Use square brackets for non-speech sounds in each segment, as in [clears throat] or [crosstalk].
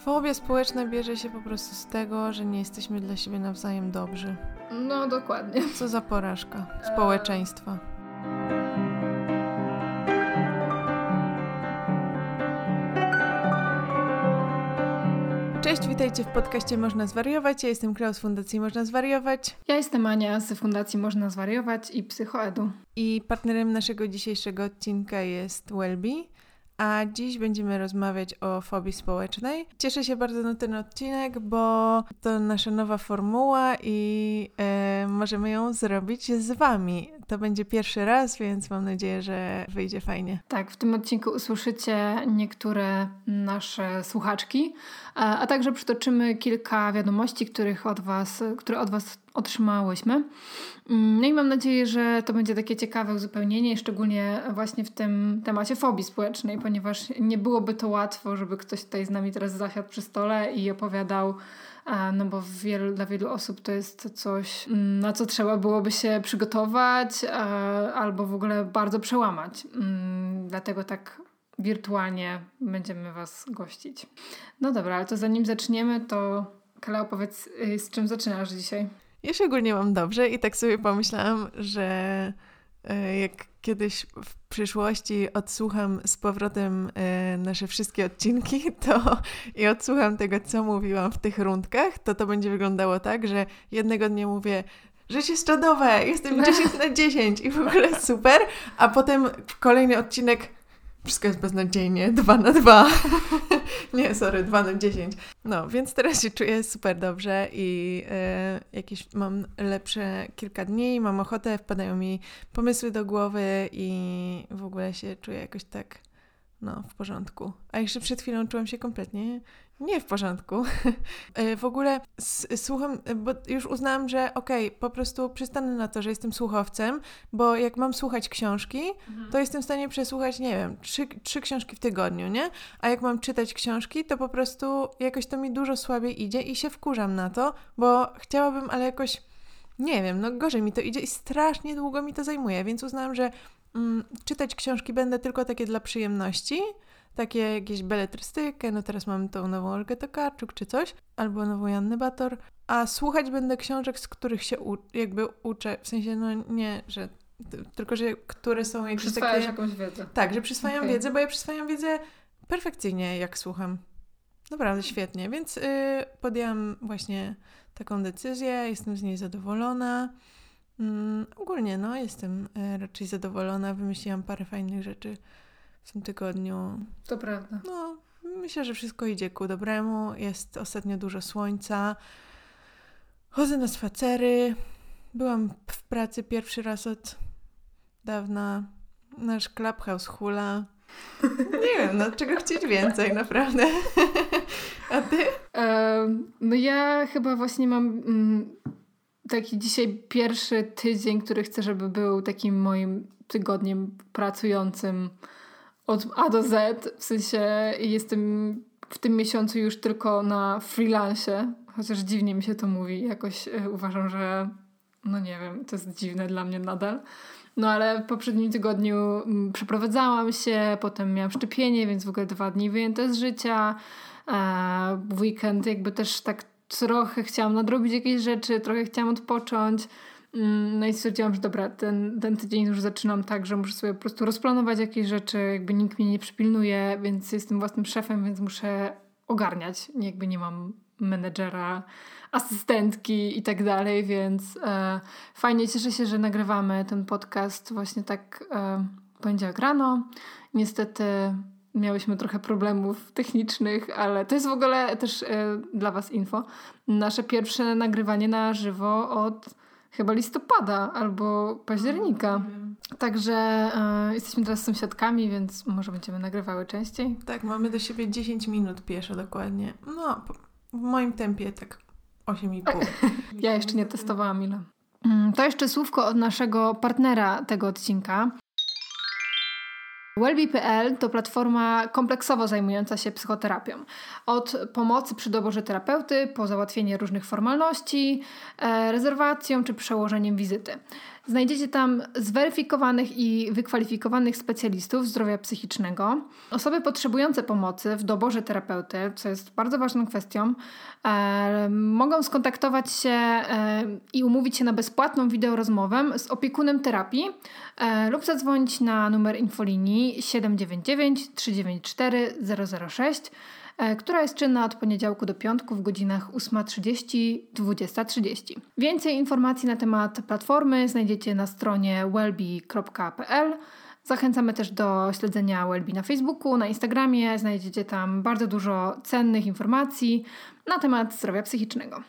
Fobia społeczna bierze się po prostu z tego, że nie jesteśmy dla siebie nawzajem dobrzy. No, dokładnie. Co za porażka społeczeństwa. Cześć, witajcie w podcaście Można Zwariować. Ja jestem Klaus z Fundacji Można Zwariować. Ja jestem Ania z Fundacji Można Zwariować i Psychoedu. I partnerem naszego dzisiejszego odcinka jest Wellbe a dziś będziemy rozmawiać o fobii społecznej. Cieszę się bardzo na ten odcinek, bo to nasza nowa formuła i e, możemy ją zrobić z Wami. To będzie pierwszy raz, więc mam nadzieję, że wyjdzie fajnie. Tak, w tym odcinku usłyszycie niektóre nasze słuchaczki, a, a także przytoczymy kilka wiadomości, których od was, które od Was otrzymałyśmy. Mm, no i mam nadzieję, że to będzie takie ciekawe uzupełnienie, szczególnie właśnie w tym temacie fobii społecznej, ponieważ nie byłoby to łatwo, żeby ktoś tutaj z nami teraz zasiadł przy stole i opowiadał no bo wielu, dla wielu osób to jest coś, mm, na co trzeba byłoby się przygotować albo w ogóle bardzo przełamać. Mm, dlatego tak wirtualnie będziemy Was gościć. No dobra, ale to zanim zaczniemy, to Kala, opowiedz, y, z czym zaczynasz dzisiaj? Ja się ogólnie mam dobrze i tak sobie pomyślałam, że e, jak kiedyś w przyszłości odsłucham z powrotem e, nasze wszystkie odcinki [laughs] to i odsłucham tego, co mówiłam w tych rundkach, to to będzie wyglądało tak, że jednego dnia mówię życie szczadowe, jestem [laughs] 10 na 10 i w ogóle super, a potem kolejny odcinek wszystko jest beznadziejnie, [laughs] 2 na 2. [laughs] nie, sorry, 2 na 10. No, więc teraz się czuję super dobrze i e, jakieś mam lepsze kilka dni, mam ochotę, wpadają mi pomysły do głowy i w ogóle się czuję jakoś tak no, w porządku. A jeszcze przed chwilą czułam się kompletnie nie w porządku. [laughs] E, w ogóle słucham, bo już uznałam, że okej, okay, po prostu przystanę na to, że jestem słuchowcem, bo jak mam słuchać książki, mhm. to jestem w stanie przesłuchać, nie wiem, trzy, trzy książki w tygodniu, nie? A jak mam czytać książki, to po prostu jakoś to mi dużo słabiej idzie i się wkurzam na to, bo chciałabym, ale jakoś nie wiem, no gorzej mi to idzie i strasznie długo mi to zajmuje, więc uznałam, że mm, czytać książki będę tylko takie dla przyjemności, takie jakieś beletrystykę, no teraz mamy tą nową Olgę Tokarczuk czy coś, albo nową Jannę Bator, a słuchać będę książek, z których się jakby uczę, w sensie no nie, że tylko, że które są jakieś Przyswajasz takie... jakąś wiedzę. Tak, że przyswajam okay. wiedzę, bo ja przyswajam wiedzę perfekcyjnie, jak słucham. Naprawdę świetnie, więc yy, podjęłam właśnie taką decyzję, jestem z niej zadowolona. Mm, ogólnie, no, jestem y, raczej zadowolona, wymyśliłam parę fajnych rzeczy w tym tygodniu. To prawda. No, myślę, że wszystko idzie ku dobremu. Jest ostatnio dużo słońca. Chodzę na spacery. Byłam w pracy pierwszy raz od dawna. Nasz clubhouse hula. Nie wiem, no czego chcieć więcej, naprawdę. A ty? no ja chyba właśnie mam mm, taki dzisiaj pierwszy tydzień, który chcę, żeby był takim moim tygodniem pracującym od A do Z. W sensie jestem w tym miesiącu już tylko na freelance, chociaż dziwnie mi się to mówi. Jakoś e, uważam, że no nie wiem, to jest dziwne dla mnie nadal. No ale w poprzednim tygodniu mm, przeprowadzałam się, potem miałam szczepienie, więc w ogóle dwa dni wyjęte z życia. E, w weekend jakby też tak trochę chciałam nadrobić jakieś rzeczy, trochę chciałam odpocząć. Mm, no i stwierdziłam, że dobra, ten, ten tydzień już zaczynam tak, że muszę sobie po prostu rozplanować jakieś rzeczy, jakby nikt mnie nie przypilnuje, więc jestem własnym szefem, więc muszę ogarniać. Jakby nie mam menedżera, asystentki i tak dalej, więc e, fajnie, cieszę się, że nagrywamy ten podcast właśnie tak e, poniedziałek rano. Niestety miałyśmy trochę problemów technicznych, ale to jest w ogóle też e, dla Was info. Nasze pierwsze nagrywanie na żywo od chyba listopada albo października. Także e, jesteśmy teraz sąsiadkami, więc może będziemy nagrywały częściej. Tak, mamy do siebie 10 minut pieszo dokładnie. No, w moim tempie tak 8,5. [laughs] ja jeszcze nie testowałam ile. Mm, to jeszcze słówko od naszego partnera tego odcinka. Wellbe.pl to platforma kompleksowo zajmująca się psychoterapią. Od pomocy przy doborze terapeuty, po załatwienie różnych formalności, e, rezerwacją czy przełożeniem wizyty. Znajdziecie tam zweryfikowanych i wykwalifikowanych specjalistów zdrowia psychicznego, osoby potrzebujące pomocy w doborze terapeuty, co jest bardzo ważną kwestią, e, mogą skontaktować się e, i umówić się na bezpłatną wideorozmowę z opiekunem terapii e, lub zadzwonić na numer infolinii 799 394 006 E, która jest czynna od poniedziałku do piątku w godzinach 8.30-20.30. Więcej informacji na temat platformy znajdziecie na stronie wellbe.pl. Zachęcamy też do śledzenia Wellbe na Facebooku, na Instagramie. Znajdziecie tam bardzo dużo cennych informacji na temat zdrowia psychicznego.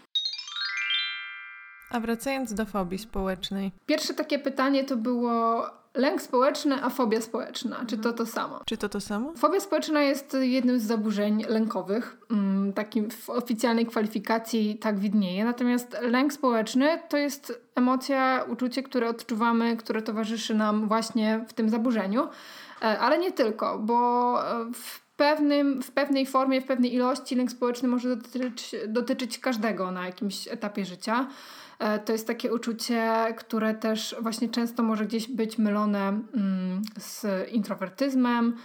A wracając do fobii społecznej. Pierwsze takie pytanie to było Lęk społeczny, a fobia społeczna. Czy to to samo? Czy to to samo? Fobia społeczna jest jednym z zaburzeń lękowych. Mm, takim w oficjalnej kwalifikacji tak widnieje. Natomiast lęk społeczny to jest emocja, uczucie, które odczuwamy, które towarzyszy nam właśnie w tym zaburzeniu. E, ale nie tylko, bo e, w pewnym, w pewnej formie, w pewnej ilości lęk społeczny może dotyczyć, dotyczyć każdego na jakimś etapie życia. E, to jest takie uczucie, które też właśnie często może gdzieś być mylone mm, z introwertyzmem,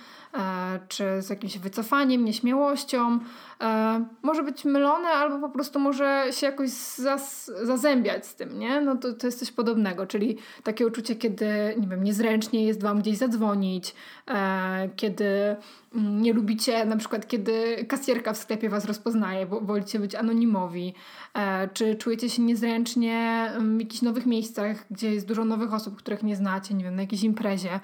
czy z jakimś wycofaniem, nieśmiałością. E, może być mylone, albo po prostu może się jakoś zas, zazębiać z tym, nie? No to, to jest coś podobnego, czyli takie uczucie, kiedy, nie wiem, niezręcznie jest wam gdzieś zadzwonić, e, kiedy mm, nie lubicie, na przykład kiedy kasjerka w sklepie was rozpoznaje, bo wolicie być anonimowi, czy czujecie się niezręcznie w jakichś nowych miejscach, gdzie jest dużo nowych osób, których nie znacie, nie wiem, na jakiejś imprezie.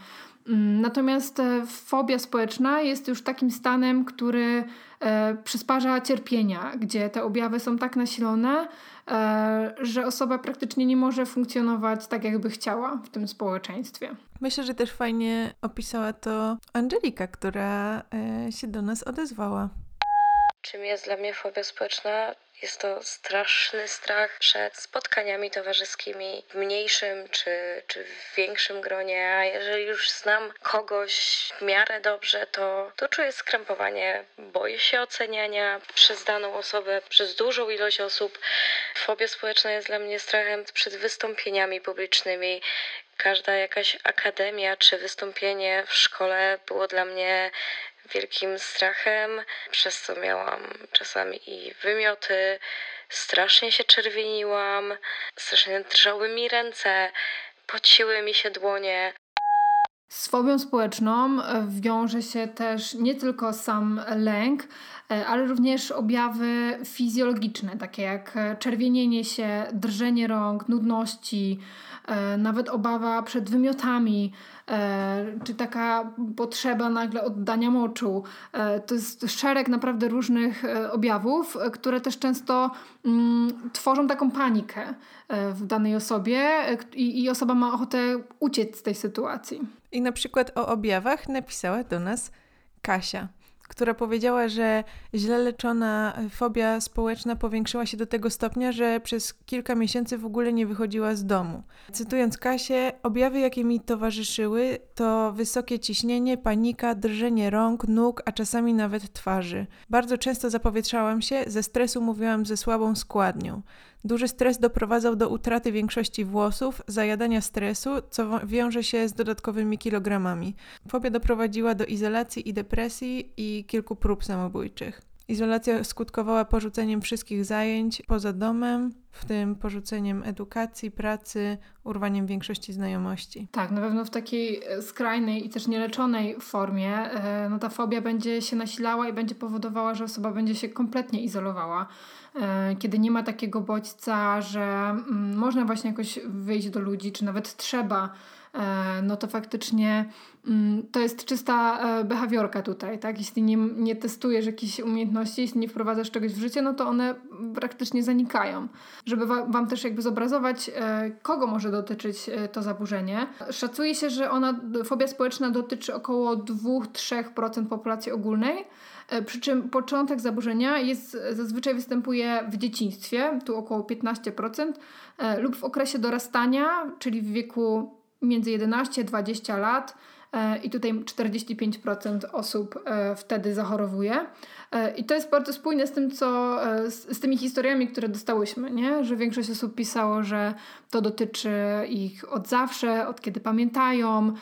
Mm, natomiast e, fobia społeczna jest już takim stanem, który e, przysparza cierpienia, gdzie te objawy są tak nasilone, e, że osoba praktycznie nie może funkcjonować tak, jakby chciała w tym społeczeństwie. Myślę, że też fajnie opisała to Angelika, która się do nas odezwała. Czym jest dla mnie fobia społeczna? Jest to straszny strach przed spotkaniami towarzyskimi w mniejszym czy, czy w większym gronie, a jeżeli już znam kogoś w miarę dobrze, to, to czuję skrępowanie, boję się oceniania przez daną osobę, przez dużą ilość osób. Fobia społeczna jest dla mnie strachem przed wystąpieniami publicznymi, każda jakaś akademia czy wystąpienie w szkole było dla mnie wielkim strachem, przez co miałam czasami i wymioty, strasznie się czerwieniłam, strasznie drżały mi ręce, pociły mi się dłonie. Z fobią społeczną wiąże się też nie tylko sam lęk, e, ale również objawy fizjologiczne, takie jak czerwienienie się, drżenie rąk, nudności, e, nawet obawa przed wymiotami, czy taka potrzeba nagle oddania moczu. To jest szereg naprawdę różnych objawów, które też często mm, tworzą taką panikę w danej osobie i osoba ma ochotę uciec z tej sytuacji. I na przykład o objawach napisała do nas Kasia która powiedziała, że źle leczona fobia społeczna powiększyła się do tego stopnia, że przez kilka miesięcy w ogóle nie wychodziła z domu. Cytując Kasię, objawy, jakie mi towarzyszyły, to wysokie ciśnienie, panika, drżenie rąk, nóg, a czasami nawet twarzy. Bardzo często zapowietrzałam się, ze stresu mówiłam ze słabą składnią. Duży stres doprowadzał do utraty większości włosów, zajadania stresu, co wiąże się z dodatkowymi kilogramami. Fobia doprowadziła do izolacji i depresji i kilku prób samobójczych. Izolacja skutkowała porzuceniem wszystkich zajęć poza domem, w tym porzuceniem edukacji, pracy, urwaniem większości znajomości. Tak, na pewno w takiej e, skrajnej i też nieleczonej formie e, no ta fobia będzie się nasilała i będzie powodowała, że osoba będzie się kompletnie izolowała. E, kiedy nie ma takiego bodźca, że mm, można właśnie jakoś wyjść do ludzi, czy nawet trzeba no to faktycznie mm, to jest czysta e, behawiorka tutaj, tak? Jeśli nie, nie testujesz jakichś umiejętności, jeśli nie wprowadzasz czegoś w życie, no to one praktycznie zanikają. Żeby Wam też jakby zobrazować, e, kogo może dotyczyć to zaburzenie. Szacuje się, że ona, fobia społeczna dotyczy około 2-3% populacji ogólnej, przy czym początek zaburzenia jest, zazwyczaj występuje w dzieciństwie, tu około 15%, lub w okresie dorastania, czyli w wieku między 11 a 20 lat, i tutaj 45% osób wtedy zachorowuje. I to jest bardzo spójne z tym, co z, z tymi historiami, które dostałyśmy, nie? że większość osób pisało, że to dotyczy ich od zawsze, od kiedy pamiętają,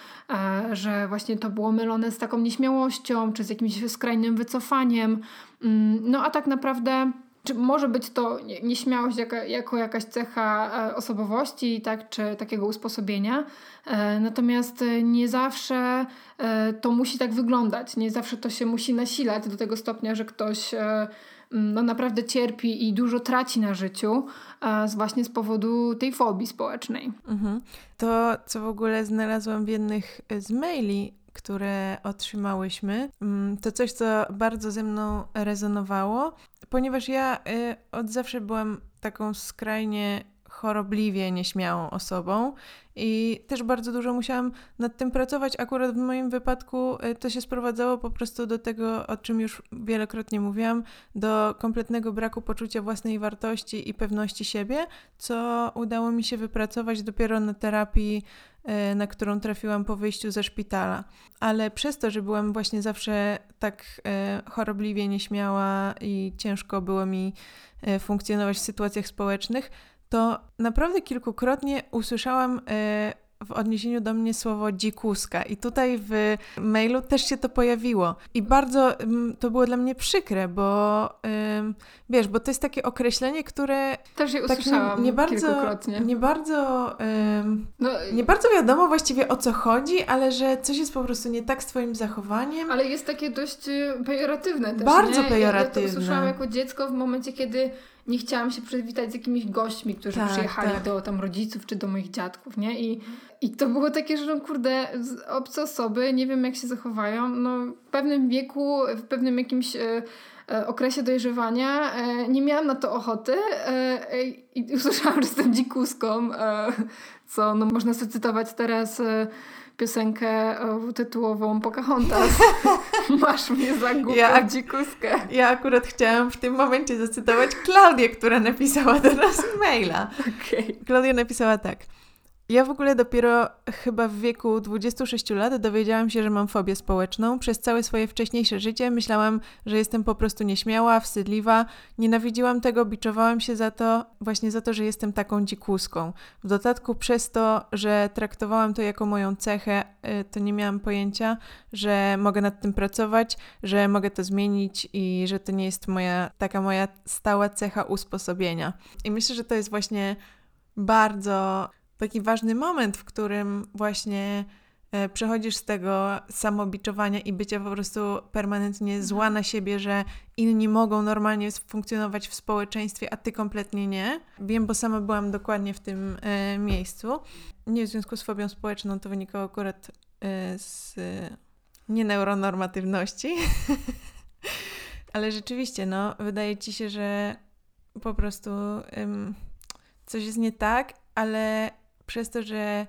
że właśnie to było mylone z taką nieśmiałością czy z jakimś skrajnym wycofaniem. Mm, no a tak naprawdę czy może być to nieśmiałość jako, jakaś cecha e, osobowości, tak, czy takiego usposobienia, e, natomiast nie zawsze e, to musi tak wyglądać, nie zawsze to się musi nasilać do tego stopnia, że ktoś no, naprawdę cierpi i dużo traci na życiu z właśnie z powodu tej fobii społecznej. Mhm. To, co w ogóle znalazłam w jednych z maili które otrzymałyśmy, mm, to coś, co bardzo ze mną rezonowało, ponieważ ja y, od zawsze byłam taką skrajnie chorobliwie nieśmiałą osobą i też bardzo dużo musiałam nad tym pracować. Akurat w moim wypadku y, to się sprowadzało po prostu do tego, o czym już wielokrotnie mówiłam, do kompletnego braku poczucia własnej wartości i pewności siebie, co udało mi się wypracować dopiero na terapii na którą trafiłam po wyjściu ze szpitala. Ale przez to, że byłam właśnie zawsze tak y, chorobliwie nieśmiała i ciężko było mi funkcjonować w sytuacjach społecznych, to naprawdę kilkukrotnie usłyszałam e, w odniesieniu do mnie słowo dzikuska i tutaj w mailu też się to pojawiło i bardzo mm, to było dla mnie przykre, bo wiesz, bo to jest takie określenie, które też je tak usłyszałam nie, nie bardzo, nie bardzo no, nie bardzo wiadomo właściwie o co chodzi, ale że coś jest po prostu nie tak z twoim zachowaniem. Ale jest takie dość y, pejoratywne też, Bardzo nie? pejoratywne. Ja to usłyszałam jako dziecko w momencie, kiedy nie chciałam się przywitać z jakimiś gośćmi, którzy tak, przyjechali tak. do tam rodziców czy do moich dziadków, nie? I, I to było takie, że no kurde, obce osoby, nie wiem jak się zachowają, no w pewnym wieku, w pewnym jakimś e, e okresie dojrzewania e, nie miałam na to ochoty e, i [laughs] usłyszałam, że jestem dzikuską, e, co no, można sobie cytować teraz e, piosenkę tytułową Pocahontas. [laughs] Masz mnie za głupą ja, dzikuskę. Ja akurat chciałam w tym momencie zacytować Klaudię, która napisała do nas maila. Okay. Klaudia napisała tak. Ja w ogóle dopiero chyba w wieku 26 lat dowiedziałam się, że mam fobię społeczną. Przez całe swoje wcześniejsze życie myślałam, że jestem po prostu nieśmiała, wstydliwa. Nienawidziłam tego, biczowałam się za to, właśnie za to, że jestem taką dzikuską. W dodatku przez to, że traktowałam to jako moją cechę, y, to nie miałam pojęcia, że mogę nad tym pracować, że mogę to zmienić i że to nie jest moja taka moja stała cecha usposobienia. I myślę, że to jest właśnie bardzo taki ważny moment, w którym właśnie e, przechodzisz z tego samobiczowania i bycia po prostu permanentnie mhm. zła na siebie, że inni mogą normalnie funkcjonować w społeczeństwie, a ty kompletnie nie. Wiem, bo sama byłam dokładnie w tym e, miejscu. Nie w związku z fobią społeczną, to wynikało akurat e, z nieneuronormatywności. [laughs] Ale rzeczywiście, no, wydaje ci się, że po prostu coś jest nie tak, ale przez to, że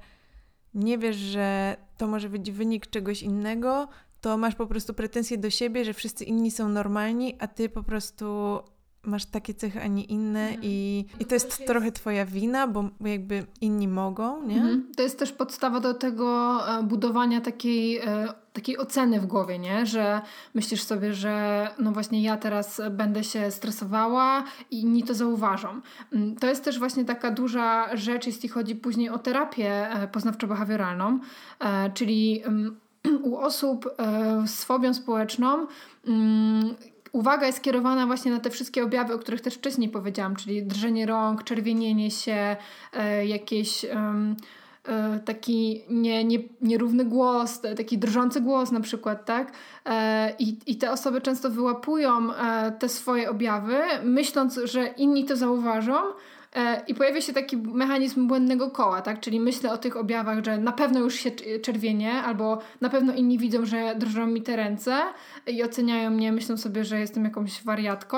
nie wiesz, że to może być wynik czegoś innego, to masz po prostu pretensje do siebie, że wszyscy inni są normalni, a ty po prostu masz takie cechy, a nie inne mhm. i, i to jest trochę twoja wina, bo jakby inni mogą, nie? Mhm. To jest też podstawa do tego e, budowania takiej, e, takiej oceny w głowie, nie? Że myślisz sobie, że no właśnie ja teraz będę się stresowała i inni to zauważą. Mm, to jest też właśnie taka duża rzecz, jeśli chodzi później o terapię e, poznawczo-behawioralną, czyli mm, [clears throat] u osób z fobią społeczną mm, uwaga jest skierowana właśnie na te wszystkie objawy, o których też wcześniej powiedziałam, czyli drżenie rąk, czerwienienie się, e, jakieś e, taki nie, nie, nierówny głos, taki drżący głos na przykład, tak? E, I, I te osoby często wyłapują e, te swoje objawy, myśląc, że inni to zauważą, E, I pojawia się taki mechanizm błędnego koła, tak? Czyli myślę o tych objawach, że na pewno już się czerwienie, albo na pewno inni widzą, że drżą mi te ręce i oceniają mnie, myślą sobie, że jestem jakąś wariatką.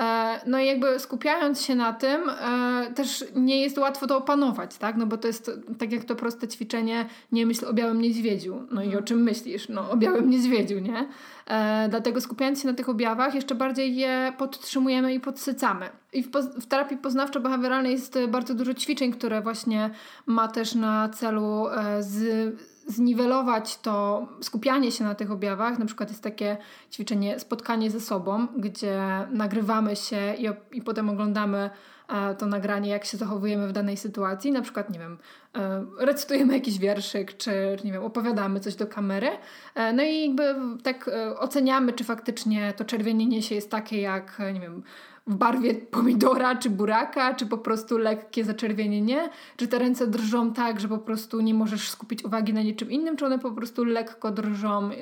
E, no i jakby skupiając się na tym, e, też nie jest łatwo to opanować, tak? No bo to jest tak jak to proste ćwiczenie, nie myśl o białym niedźwiedziu. No i o czym myślisz? No o białym niedźwiedziu, nie? E, dlatego skupiając się na tych objawach, jeszcze bardziej je podtrzymujemy i podsycamy. I w, w terapii poznawczo-behawioralnej jest bardzo dużo ćwiczeń, które właśnie ma też na celu e, z, zniwelować to skupianie się na tych objawach. Na przykład jest takie ćwiczenie spotkanie ze sobą, gdzie nagrywamy się i, i potem oglądamy e, to nagranie, jak się zachowujemy w danej sytuacji. Na przykład, nie wiem, e, recytujemy jakiś wierszyk, czy nie wiem, opowiadamy coś do kamery. E, no i jakby tak oceniamy, czy faktycznie to czerwienienie się jest takie, jak, nie wiem, w barwie pomidora czy buraka, czy po prostu lekkie zaczerwienienie? Czy te ręce drżą tak, że po prostu nie możesz skupić uwagi na niczym innym, czy one po prostu lekko drżą, yy,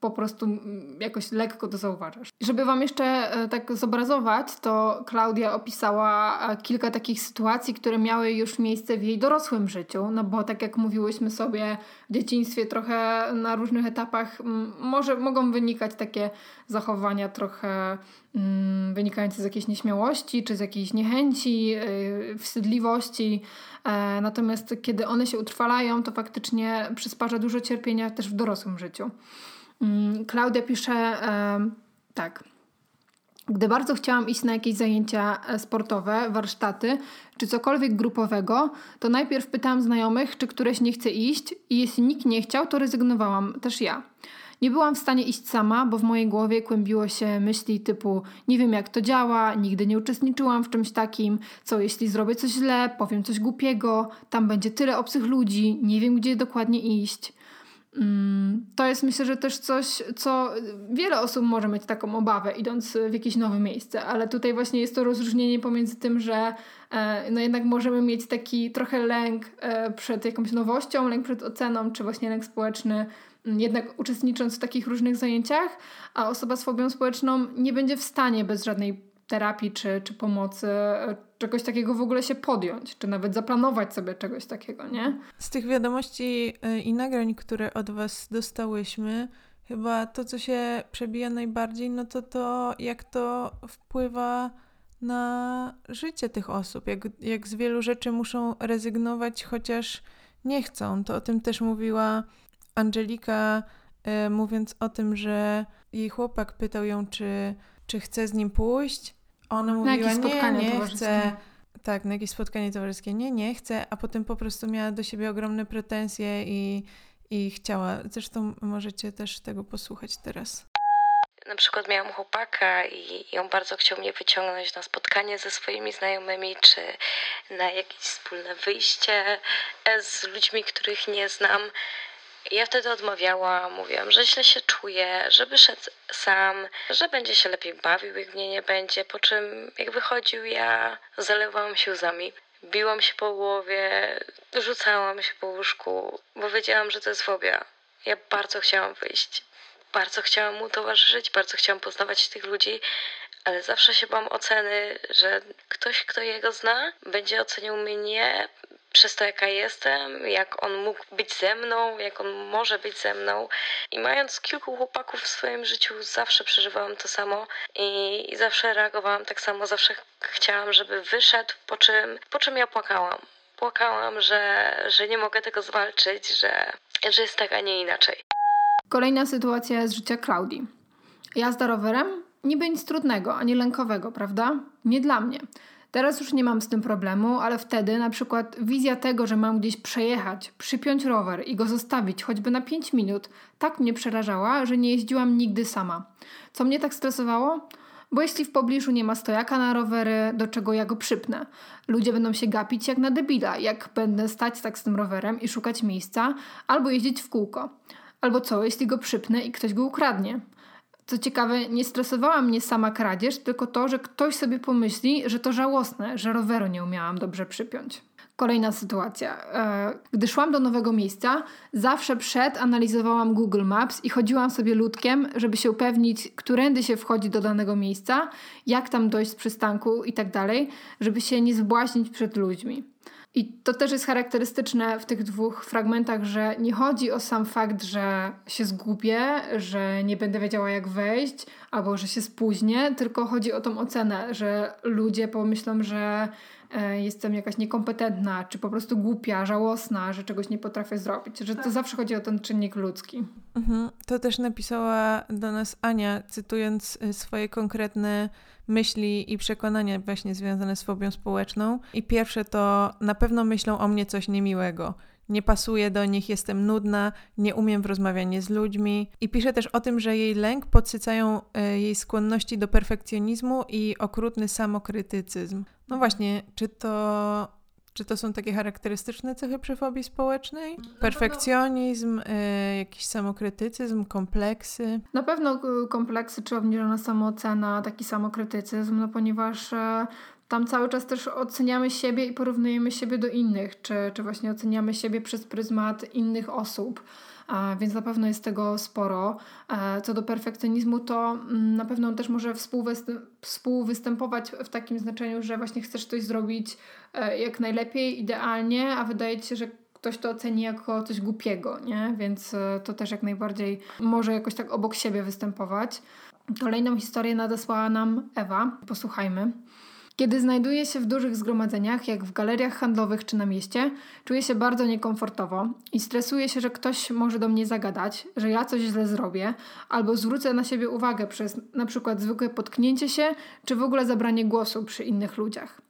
po prostu mm, jakoś lekko to zauważasz. Żeby Wam jeszcze e, tak zobrazować, to Klaudia opisała e, kilka takich sytuacji, które miały już miejsce w jej dorosłym życiu, no bo tak jak mówiłyśmy sobie w dzieciństwie trochę na różnych etapach może mogą wynikać takie zachowania trochę mm, wynikające z jakiejś nieśmiałości, czy z jakiejś niechęci, yy, wstydliwości. Natomiast kiedy one się utrwalają, to faktycznie przysparza dużo cierpienia też w dorosłym życiu. Mm, Klaudia pisze tak. Gdy bardzo chciałam iść na jakieś zajęcia e, sportowe, warsztaty czy cokolwiek grupowego, to najpierw pytałam znajomych, czy któreś nie chce iść, i jeśli nikt nie chciał, to rezygnowałam też ja. Nie byłam w stanie iść sama, bo w mojej głowie kłębiło się myśli typu: Nie wiem jak to działa, nigdy nie uczestniczyłam w czymś takim, co jeśli zrobię coś źle, powiem coś głupiego, tam będzie tyle obcych ludzi, nie wiem gdzie dokładnie iść. Mm, to jest myślę, że też coś, co wiele osób może mieć taką obawę, idąc w jakieś nowe miejsce, ale tutaj właśnie jest to rozróżnienie pomiędzy tym, że e, no jednak możemy mieć taki trochę lęk e, przed jakąś nowością, lęk przed oceną, czy właśnie lęk społeczny, mm, jednak uczestnicząc w takich różnych zajęciach, a osoba z fobią społeczną nie będzie w stanie bez żadnej terapii czy, czy pomocy e, czegoś takiego w ogóle się podjąć, czy nawet zaplanować sobie czegoś takiego, nie? Z tych wiadomości e, i nagrań, które od Was dostałyśmy, chyba to, co się przebija najbardziej, no to to, jak to wpływa na życie tych osób, jak, jak z wielu rzeczy muszą rezygnować, chociaż nie chcą. To o tym też mówiła Angelika, e, mówiąc o tym, że jej chłopak pytał ją, czy, czy chce z nim pójść, ona mówiła, nie, nie chcę. Tak, na jakieś spotkanie towarzyskie. Nie, nie chcę, a potem po prostu miała do siebie ogromne pretensje i, i chciała. Zresztą możecie też tego posłuchać teraz. Na przykład miałam chłopaka i, i on bardzo chciał mnie wyciągnąć na spotkanie ze swoimi znajomymi, czy na jakieś wspólne wyjście z ludźmi, których nie znam. Ja wtedy odmawiałam, mówiłam, że źle się czuję, że wyszedł sam, że będzie się lepiej bawił, jak mnie nie będzie. Po czym, jak wychodził, ja zalewałam się łzami. Biłam się po głowie, rzucałam się po łóżku, bo wiedziałam, że to jest fobia. Ja bardzo chciałam wyjść, bardzo chciałam mu towarzyszyć, bardzo chciałam poznawać tych ludzi, ale zawsze się bałam oceny, że ktoś, kto jego zna, będzie oceniał mnie przez to, jaka jestem, jak on mógł być ze mną, jak on może być ze mną. I mając kilku chłopaków w swoim życiu, zawsze przeżywałam to samo i, i zawsze reagowałam tak samo, zawsze chciałam, żeby wyszedł, po czym, po czym ja płakałam. Płakałam, że, że nie mogę tego zwalczyć, że, że jest tak, a nie inaczej. Kolejna sytuacja z życia Klaudii. Jazda rowerem? Niby nic trudnego, ani lękowego, prawda? Nie dla mnie. Teraz już nie mam z tym problemu, ale wtedy na przykład wizja tego, że mam gdzieś przejechać, przypiąć rower i go zostawić choćby na 5 minut, tak mnie przerażała, że nie jeździłam nigdy sama. Co mnie tak stresowało? Bo jeśli w pobliżu nie ma stojaka na rowery, do czego ja go przypnę? Ludzie będą się gapić jak na debila, jak będę stać tak z tym rowerem i szukać miejsca, albo jeździć w kółko. Albo co, jeśli go przypnę i ktoś go ukradnie? Co ciekawe, nie stresowała mnie sama kradzież, tylko to, że ktoś sobie pomyśli, że to żałosne, że roweru nie umiałam dobrze przypiąć. Kolejna sytuacja. E, gdy szłam do nowego miejsca, zawsze przed analizowałam Google Maps i chodziłam sobie ludkiem, żeby się upewnić, którędy się wchodzi do danego miejsca, jak tam dojść z przystanku i tak dalej, żeby się nie zbłaźnić przed ludźmi. I to też jest charakterystyczne w tych dwóch fragmentach, że nie chodzi o sam fakt, że się zgubię, że nie będę wiedziała jak wejść, albo że się spóźnię, tylko chodzi o tą ocenę, że ludzie pomyślą, że jestem jakaś niekompetentna, czy po prostu głupia, żałosna, że czegoś nie potrafię zrobić. Że to tak. zawsze chodzi o ten czynnik ludzki. Mhm. To też napisała do nas Ania, cytując y, swoje konkretne myśli i przekonania właśnie związane z fobią społeczną. I pierwsze to na pewno myślą o mnie coś niemiłego. Nie pasuję do nich, jestem nudna, nie umiem w rozmawianie z ludźmi. I pisze też o tym, że jej lęk podsycają y, jej skłonności do perfekcjonizmu i okrutny samokrytycyzm. No właśnie, czy to czy to są takie charakterystyczne cechy przy fobii społecznej? Perfekcjonizm, y, jakiś samokrytycyzm, kompleksy? Na pewno y, kompleksy czy obniżona samoocena, taki samokrytycyzm, no ponieważ tam cały czas też oceniamy siebie i porównujemy siebie do innych, czy, czy właśnie oceniamy siebie przez pryzmat innych osób więc na pewno jest tego sporo. Co do perfekcjonizmu, to mm, na pewno też może współwystępować w takim znaczeniu, że właśnie chcesz coś zrobić e, jak najlepiej, idealnie, a wydaje ci się, że ktoś to oceni jako coś głupiego, nie? Więc e, to też jak najbardziej może jakoś tak obok siebie występować. Kolejną historię nadesłała nam Ewa. Posłuchajmy. Kiedy znajduję się w dużych zgromadzeniach, jak w galeriach handlowych czy na mieście, czuję się bardzo niekomfortowo i stresuję się, że ktoś może do mnie zagadać, że ja coś źle zrobię, albo zwrócę na siebie uwagę przez na przykład zwykłe potknięcie się, czy w ogóle zabranie głosu przy innych ludziach.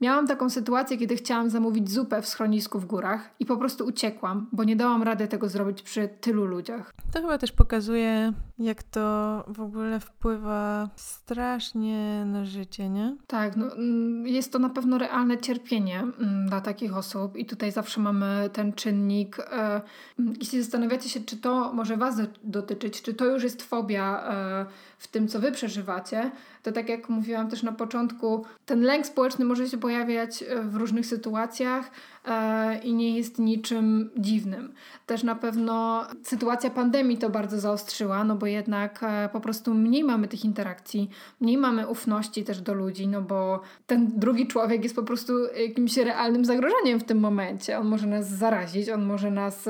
Miałam taką sytuację, kiedy chciałam zamówić zupę w schronisku w górach i po prostu uciekłam, bo nie dałam rady tego zrobić przy tylu ludziach. To chyba też pokazuje, jak to w ogóle wpływa strasznie na życie, nie? Tak, no, mm, jest to na pewno realne cierpienie mm, dla takich osób i tutaj zawsze mamy ten czynnik. E, mm, jeśli zastanawiacie się, czy to może Was dotyczyć, czy to już jest fobia e, w tym, co Wy przeżywacie, to tak jak mówiłam też na początku, ten lęk społeczny może się pojawiać e, w różnych sytuacjach i nie jest niczym dziwnym. Też na pewno sytuacja pandemii to bardzo zaostrzyła, no bo jednak e, po prostu mniej mamy tych interakcji, mniej mamy ufności też do ludzi, no bo ten drugi człowiek jest po prostu jakimś realnym zagrożeniem w tym momencie. On może nas zarazić, on może nas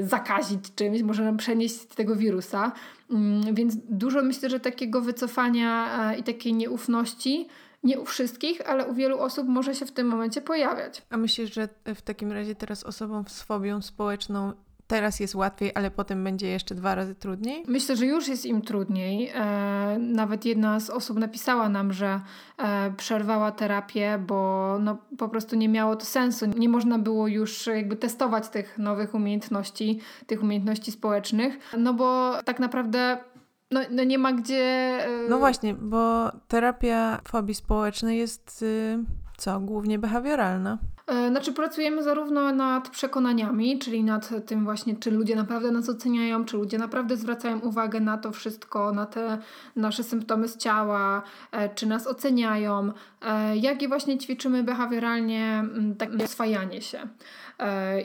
zakazić czymś, może nam przenieść tego wirusa. Mm, więc dużo myślę, że takiego wycofania e, i takiej nieufności, nie u wszystkich, ale u wielu osób może się w tym momencie pojawiać. A myślisz, że w takim razie teraz osobom z fobią społeczną teraz jest łatwiej, ale potem będzie jeszcze dwa razy trudniej? Myślę, że już jest im trudniej. E, nawet jedna z osób napisała nam, że e, przerwała terapię, bo no, po prostu nie miało to sensu. Nie można było już jakby testować tych nowych umiejętności, tych umiejętności społecznych, no bo tak naprawdę no, no nie ma gdzie. E... No właśnie, bo terapia fobii społecznej jest y, co? Głównie behawioralna. E, znaczy, pracujemy zarówno nad przekonaniami, czyli nad tym właśnie, czy ludzie naprawdę nas oceniają, czy ludzie naprawdę zwracają uwagę na to wszystko, na te nasze symptomy z ciała, e, czy nas oceniają, e, jak i właśnie ćwiczymy behawioralnie takie oswajanie się.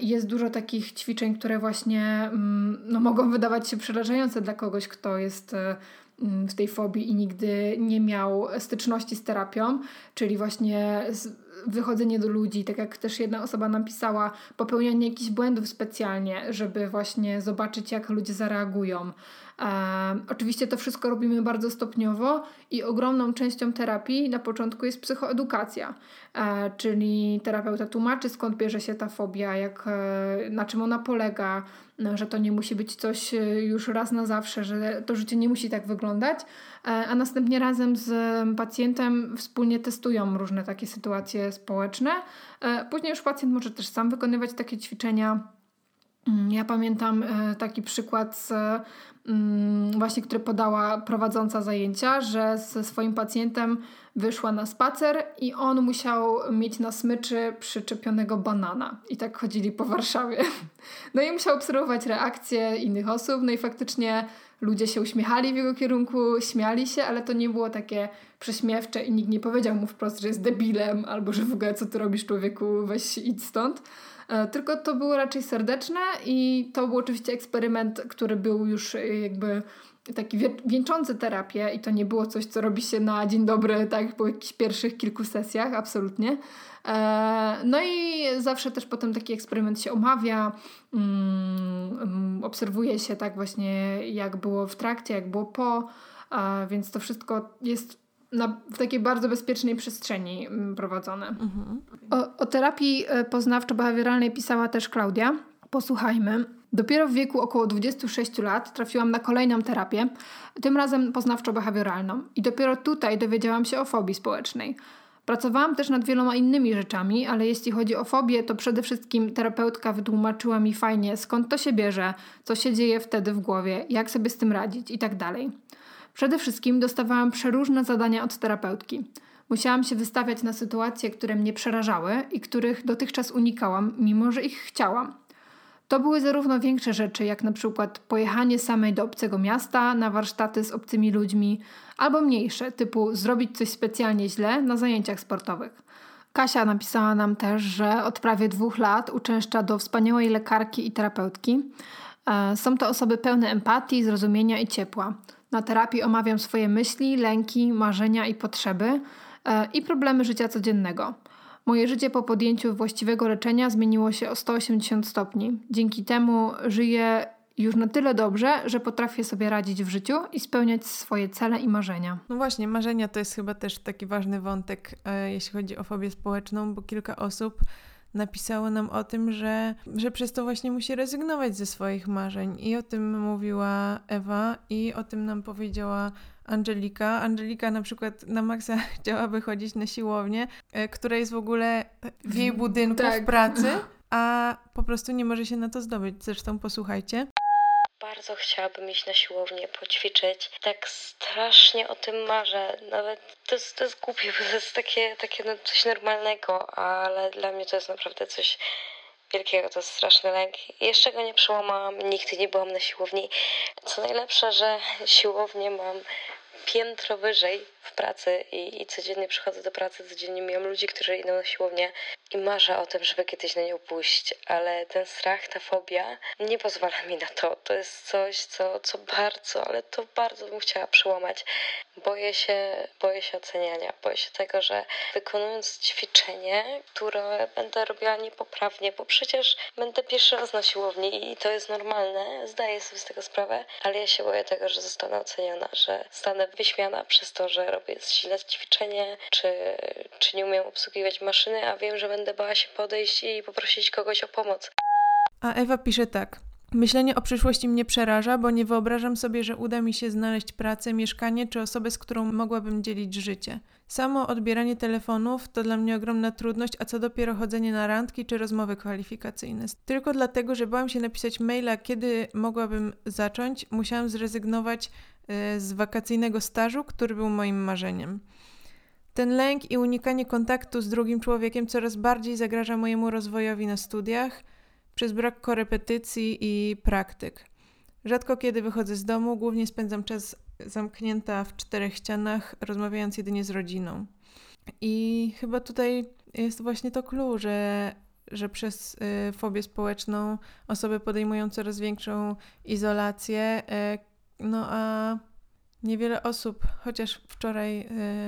Jest dużo takich ćwiczeń, które właśnie mm, no, mogą wydawać się przerażające dla kogoś, kto jest mm, w tej fobii i nigdy nie miał styczności z terapią, czyli właśnie wychodzenie do ludzi, tak jak też jedna osoba napisała, popełnianie jakichś błędów specjalnie, żeby właśnie zobaczyć, jak ludzie zareagują. E, oczywiście to wszystko robimy bardzo stopniowo i ogromną częścią terapii na początku jest psychoedukacja, e, czyli terapeuta tłumaczy skąd bierze się ta fobia, jak, e, na czym ona polega, no, że to nie musi być coś e, już raz na zawsze, że to życie nie musi tak wyglądać, e, a następnie razem z pacjentem wspólnie testują różne takie sytuacje społeczne. E, później już pacjent może też sam wykonywać takie ćwiczenia. Mm, ja pamiętam taki przykład z Mm, właśnie, które podała prowadząca zajęcia, że ze swoim pacjentem wyszła na spacer i on musiał mieć na smyczy przyczepionego banana. I tak chodzili po Warszawie. [laughs] No i musiał obserwować reakcje innych osób, no i faktycznie ludzie się uśmiechali w jego kierunku, śmiali się, ale to nie było takie prześmiewcze i nikt nie powiedział mu wprost, że jest debilem albo że w ogóle co ty robisz człowieku, weź idź stąd. E, tylko to było raczej serdeczne i to był oczywiście eksperyment, który był już e, jakby taki wieńczący terapię i to nie było coś, co robi się na dzień dobry, tak po jakichś pierwszych kilku sesjach, absolutnie. E, no i zawsze też potem taki eksperyment się omawia, mm, mm, obserwuje się tak właśnie jak było w trakcie, jak było po, więc to wszystko jest na, w takiej bardzo bezpiecznej przestrzeni mm, prowadzone. Mhm. O, o, terapii e, poznawczo-behawioralnej pisała też Klaudia. Posłuchajmy. Dopiero w wieku około 26 lat trafiłam na kolejną terapię, tym razem poznawczo-behawioralną. I dopiero tutaj dowiedziałam się o fobii społecznej. Pracowałam też nad wieloma innymi rzeczami, ale jeśli chodzi o fobię, to przede wszystkim terapeutka wytłumaczyła mi fajnie, skąd to się bierze, co się dzieje wtedy w głowie, jak sobie z tym radzić itd. Tak Przede wszystkim dostawałam przeróżne zadania od terapeutki. Musiałam się wystawiać na sytuacje, które mnie przerażały i których dotychczas unikałam, mimo że ich chciałam. To były zarówno większe rzeczy, jak na przykład pojechanie samej do obcego miasta na warsztaty z obcymi ludźmi, albo mniejsze, typu zrobić coś specjalnie źle na zajęciach sportowych. Kasia napisała nam też, że od prawie dwóch lat uczęszcza do wspaniałej lekarki i terapeutki. E, są to osoby pełne empatii, zrozumienia i ciepła. Na terapii omawiam swoje myśli, lęki, marzenia i potrzeby e, i problemy życia codziennego. Moje życie po podjęciu właściwego leczenia zmieniło się o 180 stopni. Dzięki temu żyję już na tyle dobrze, że potrafię sobie radzić w życiu i spełniać swoje cele i marzenia. No właśnie, marzenia to jest chyba też taki ważny wątek, e, jeśli chodzi o fobię społeczną, bo kilka osób napisało nam o tym, że, że przez to właśnie musi rezygnować ze swoich marzeń. I o tym mówiła Ewa, i o tym nam powiedziała Angelika. Angelika na przykład na maksa [laughs] chciałaby chodzić na siłownię, e, która jest w ogóle w jej budynku tak. w pracy, [laughs] a po prostu nie może się na to zdobyć. Zresztą posłuchajcie. Bardzo chciałabym iść na siłownię, poćwiczyć. Tak strasznie o tym marzę. Nawet to jest, to jest głupie, bo to jest takie, takie no, coś normalnego, ale dla mnie to jest naprawdę coś wielkiego, to jest straszny lęk. Jeszcze go nie przełamałam, nigdy nie byłam na siłowni. Co najlepsze, że siłownię mam piętro wyżej w pracy i, i codziennie przychodzę do pracy, codziennie mijam ludzi, którzy idą na siłownię i marzę o tym, żeby kiedyś na nią pójść, ale ten strach, ta fobia nie pozwala mi na to. To jest coś, co, co bardzo, ale to bardzo bym chciała przełamać. Boję się, boję się oceniania, boję się tego, że wykonując ćwiczenie, które będę robiła niepoprawnie, bo przecież będę pierwszy raz na siłowni i to jest normalne, zdaję sobie z tego sprawę, ale ja się boję tego, że zostanę oceniona, że zostanę wyśmiana przez to, że robię źle ćwiczenie, czy, czy nie umiem obsługiwać maszyny, a wiem, że będę bała się podejść i poprosić kogoś o pomoc. A Ewa pisze tak. Myślenie o przyszłości mnie przeraża, bo nie wyobrażam sobie, że uda mi się znaleźć pracę, mieszkanie czy osobę, z którą mogłabym dzielić życie. Samo odbieranie telefonów to dla mnie ogromna trudność, a co dopiero chodzenie na randki czy rozmowy kwalifikacyjne. Tylko dlatego, że bałam się napisać maila, kiedy mogłabym zacząć, musiałam zrezygnować y, z wakacyjnego stażu, który był moim marzeniem. Ten lęk i unikanie kontaktu z drugim człowiekiem coraz bardziej zagraża mojemu rozwojowi na studiach przez brak korepetycji i praktyk. Rzadko kiedy wychodzę z domu, głównie spędzam czas zamknięta w czterech ścianach, rozmawiając jedynie z rodziną. I chyba tutaj jest właśnie to clue, że, że przez y, fobię społeczną osoby podejmują coraz większą izolację, y, no a Niewiele osób, chociaż wczoraj e,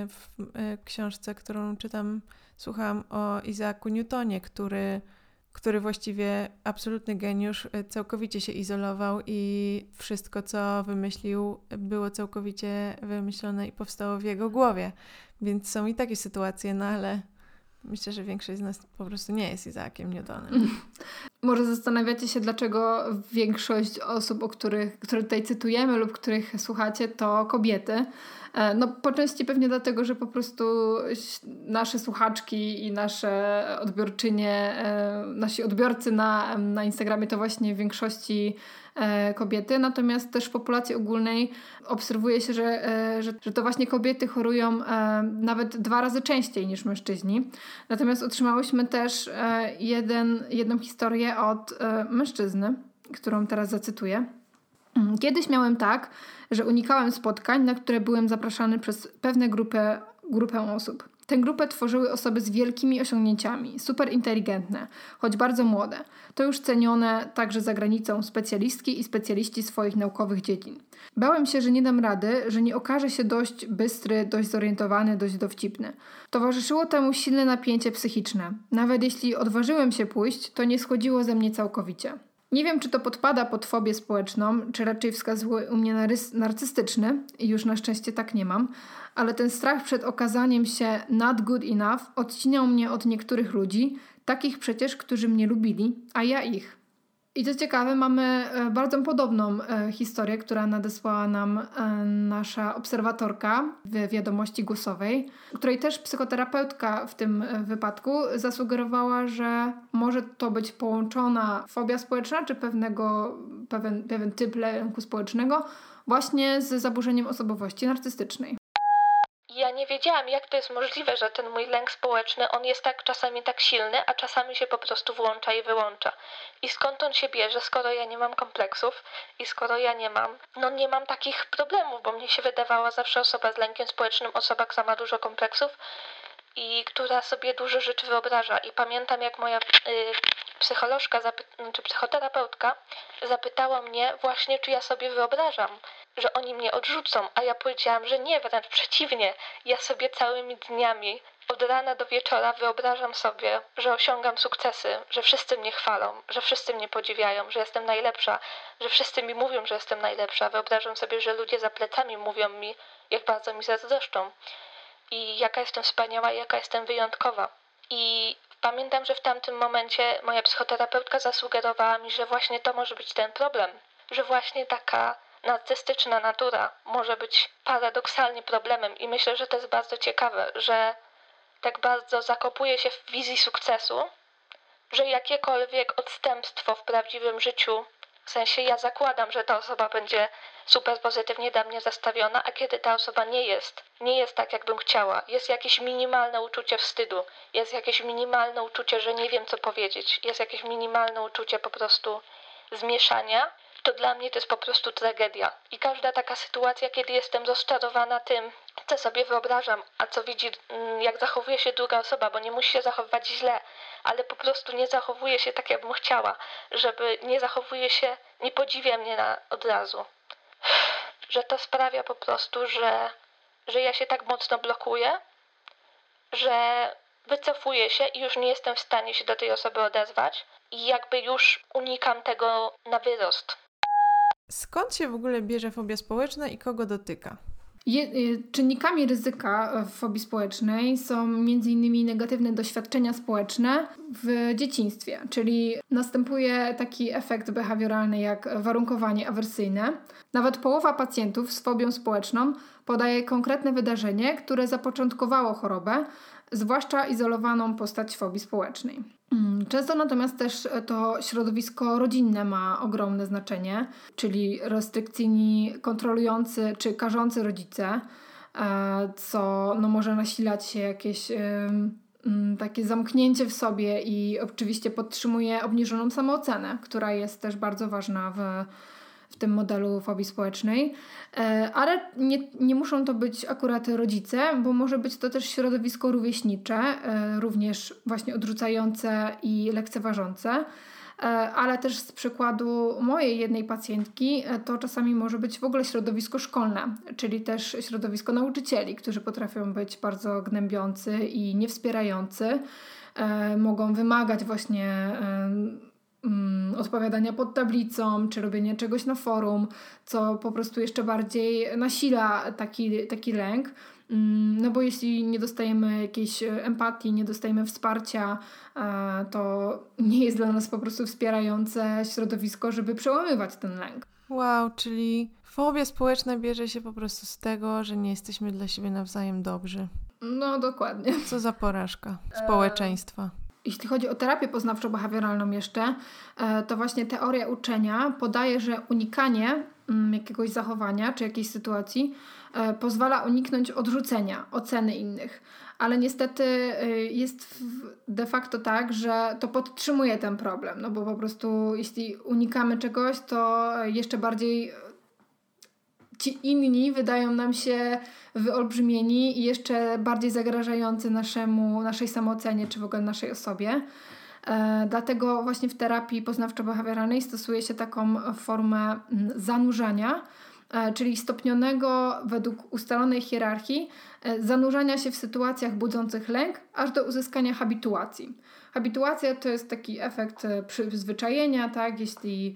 w e, książce, którą czytam, słuchałam o Isaacu Newtonie, który, który właściwie absolutny geniusz, e, całkowicie się izolował i wszystko, co wymyślił, było całkowicie wymyślone i powstało w jego głowie. Więc są i takie sytuacje, no ale Myślę, że większość z nas po prostu nie jest Izaakiem Newtonem. [laughs] Może zastanawiacie się, dlaczego większość osób, o których, które tutaj cytujemy lub których słuchacie, to kobiety. E, no po części pewnie dlatego, że po prostu nasze słuchaczki i nasze odbiorczynie, e, nasi odbiorcy na, na Instagramie to właśnie w większości kobiety, natomiast też w populacji ogólnej obserwuje się, że, że, że to właśnie kobiety chorują nawet dwa razy częściej niż mężczyźni. Natomiast otrzymałyśmy też jeden, jedną historię od mężczyzny, którą teraz zacytuję. Kiedyś miałem tak, że unikałem spotkań, na które byłem zapraszany przez pewne grupę, grupę osób. Tę grupę tworzyły osoby z wielkimi osiągnięciami, super inteligentne, choć bardzo młode. To już cenione także za granicą specjalistki i specjaliści swoich naukowych dziedzin. Bałem się, że nie dam rady, że nie okaże się dość bystry, dość zorientowany, dość dowcipny. Towarzyszyło temu silne napięcie psychiczne. Nawet jeśli odważyłem się pójść, to nie schodziło ze mnie całkowicie. Nie wiem, czy to podpada pod fobię społeczną, czy raczej wskazuje u mnie na rys narcystyczny, już na szczęście tak nie mam, ale ten strach przed okazaniem się not good enough odcinał mnie od niektórych ludzi, takich przecież, którzy mnie lubili, a ja ich. I co ciekawe, mamy e, bardzo podobną e, historię, która nadesłała nam e, nasza obserwatorka w wiadomości głosowej, której też psychoterapeutka w tym wypadku zasugerowała, że może to być połączona fobia społeczna, czy pewnego, pewien, pewien typ lęku społecznego właśnie z zaburzeniem osobowości narcystycznej ja nie wiedziałam, jak to jest możliwe, że ten mój lęk społeczny, on jest tak czasami tak silny, a czasami się po prostu włącza i wyłącza. I skąd on się bierze, skoro ja nie mam kompleksów i skoro ja nie mam, no nie mam takich problemów, bo mnie się wydawała zawsze osoba z lękiem społecznym, osoba, która ma dużo kompleksów i która sobie dużo rzeczy wyobraża. I pamiętam, jak moja y, psycholożka, czy psychoterapeutka zapytała mnie właśnie, czy ja sobie wyobrażam że oni mnie odrzucą, a ja powiedziałam, że nie, wręcz przeciwnie. Ja sobie całymi dniami, od rana do wieczora wyobrażam sobie, że osiągam sukcesy, że wszyscy mnie chwalą, że wszyscy mnie podziwiają, że jestem najlepsza, że wszyscy mi mówią, że jestem najlepsza. Wyobrażam sobie, że ludzie za plecami mówią mi, jak bardzo mi zazdroszczą i jaka jestem wspaniała i jaka jestem wyjątkowa. I pamiętam, że w tamtym momencie moja psychoterapeutka zasugerowała mi, że właśnie to może być ten problem, że właśnie taka narcystyczna natura może być paradoksalnie problemem i myślę, że to jest bardzo ciekawe, że tak bardzo zakopuje się w wizji sukcesu, że jakiekolwiek odstępstwo w prawdziwym życiu, w sensie ja zakładam, że ta osoba będzie super pozytywnie dla mnie zastawiona, a kiedy ta osoba nie jest, nie jest tak, jakbym chciała, jest jakieś minimalne uczucie wstydu, jest jakieś minimalne uczucie, że nie wiem, co powiedzieć, jest jakieś minimalne uczucie po prostu zmieszania, to dla mnie to jest po prostu tragedia. I każda taka sytuacja, kiedy jestem rozczarowana tym, co sobie wyobrażam, a co widzi, mm, jak zachowuje się druga osoba, bo nie musi się zachowywać źle, ale po prostu nie zachowuje się tak, jakbym chciała, żeby nie zachowuje się, nie podziwia mnie na, od razu. [sighs] Że to sprawia po prostu, że, że ja się tak mocno blokuję, że wycofuję się i już nie jestem w stanie się do tej osoby odezwać i jakby już unikam tego na wyrost. Skąd się w ogóle bierze fobia społeczna i kogo dotyka? Je, y, czynnikami ryzyka fobii społecznej są m.in. negatywne doświadczenia społeczne w dzieciństwie, czyli następuje taki efekt behawioralny jak warunkowanie awersyjne. Nawet połowa pacjentów z fobią społeczną podaje konkretne wydarzenie, które zapoczątkowało chorobę, zwłaszcza izolowaną postać fobii społecznej. Mm, często natomiast też to środowisko rodzinne ma ogromne znaczenie, czyli restrykcyjni, kontrolujący czy karzący rodzice, e, co no, może nasilać się jakieś mm, takie zamknięcie w sobie i oczywiście podtrzymuje obniżoną samoocenę, która jest też bardzo ważna w w tym modelu fobii społecznej, e, ale nie, nie muszą to być akurat rodzice, bo może być to też środowisko rówieśnicze, e, również właśnie odrzucające i lekceważące. E, ale też z przykładu mojej jednej pacjentki, to czasami może być w ogóle środowisko szkolne, czyli też środowisko nauczycieli, którzy potrafią być bardzo gnębiący i niewspierający. Mogą wymagać właśnie mm, odpowiadania pod tablicą, czy robienie czegoś na forum, co po prostu jeszcze bardziej nasila taki, taki lęk. Mm, no bo jeśli nie dostajemy jakiejś empatii, nie dostajemy wsparcia, e, to nie jest dla nas po prostu wspierające środowisko, żeby przełamywać ten lęk. Wow, czyli fobia społeczna bierze się po prostu z tego, że nie jesteśmy dla siebie nawzajem dobrzy. No, dokładnie. Co za porażka społeczeństwa jeśli chodzi o terapię poznawczo-behawioralną jeszcze, e, to właśnie teoria uczenia podaje, że unikanie mm, jakiegoś zachowania czy jakiejś sytuacji e, pozwala uniknąć odrzucenia, oceny innych. Ale niestety e, jest de facto tak, że to podtrzymuje ten problem, no bo po prostu jeśli unikamy czegoś, to jeszcze bardziej ci inni wydają nam się wyolbrzymieni i jeszcze bardziej zagrażający naszemu, naszej samoocenie czy w ogóle naszej osobie. E, dlatego właśnie w terapii poznawczo-behawioralnej stosuje się taką formę mm, zanurzania, e, czyli stopnionego według ustalonej hierarchii e, zanurzania się w sytuacjach budzących lęk, aż do uzyskania habituacji. Habituacja to jest taki efekt przyzwyczajenia, tak? Jeśli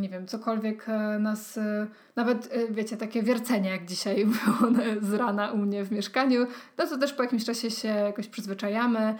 nie wiem, cokolwiek e, nas, e, nawet e, wiecie, takie wiercenie jak dzisiaj [laughs] było z rana u mnie w mieszkaniu, no to też po jakimś czasie się jakoś przyzwyczajamy.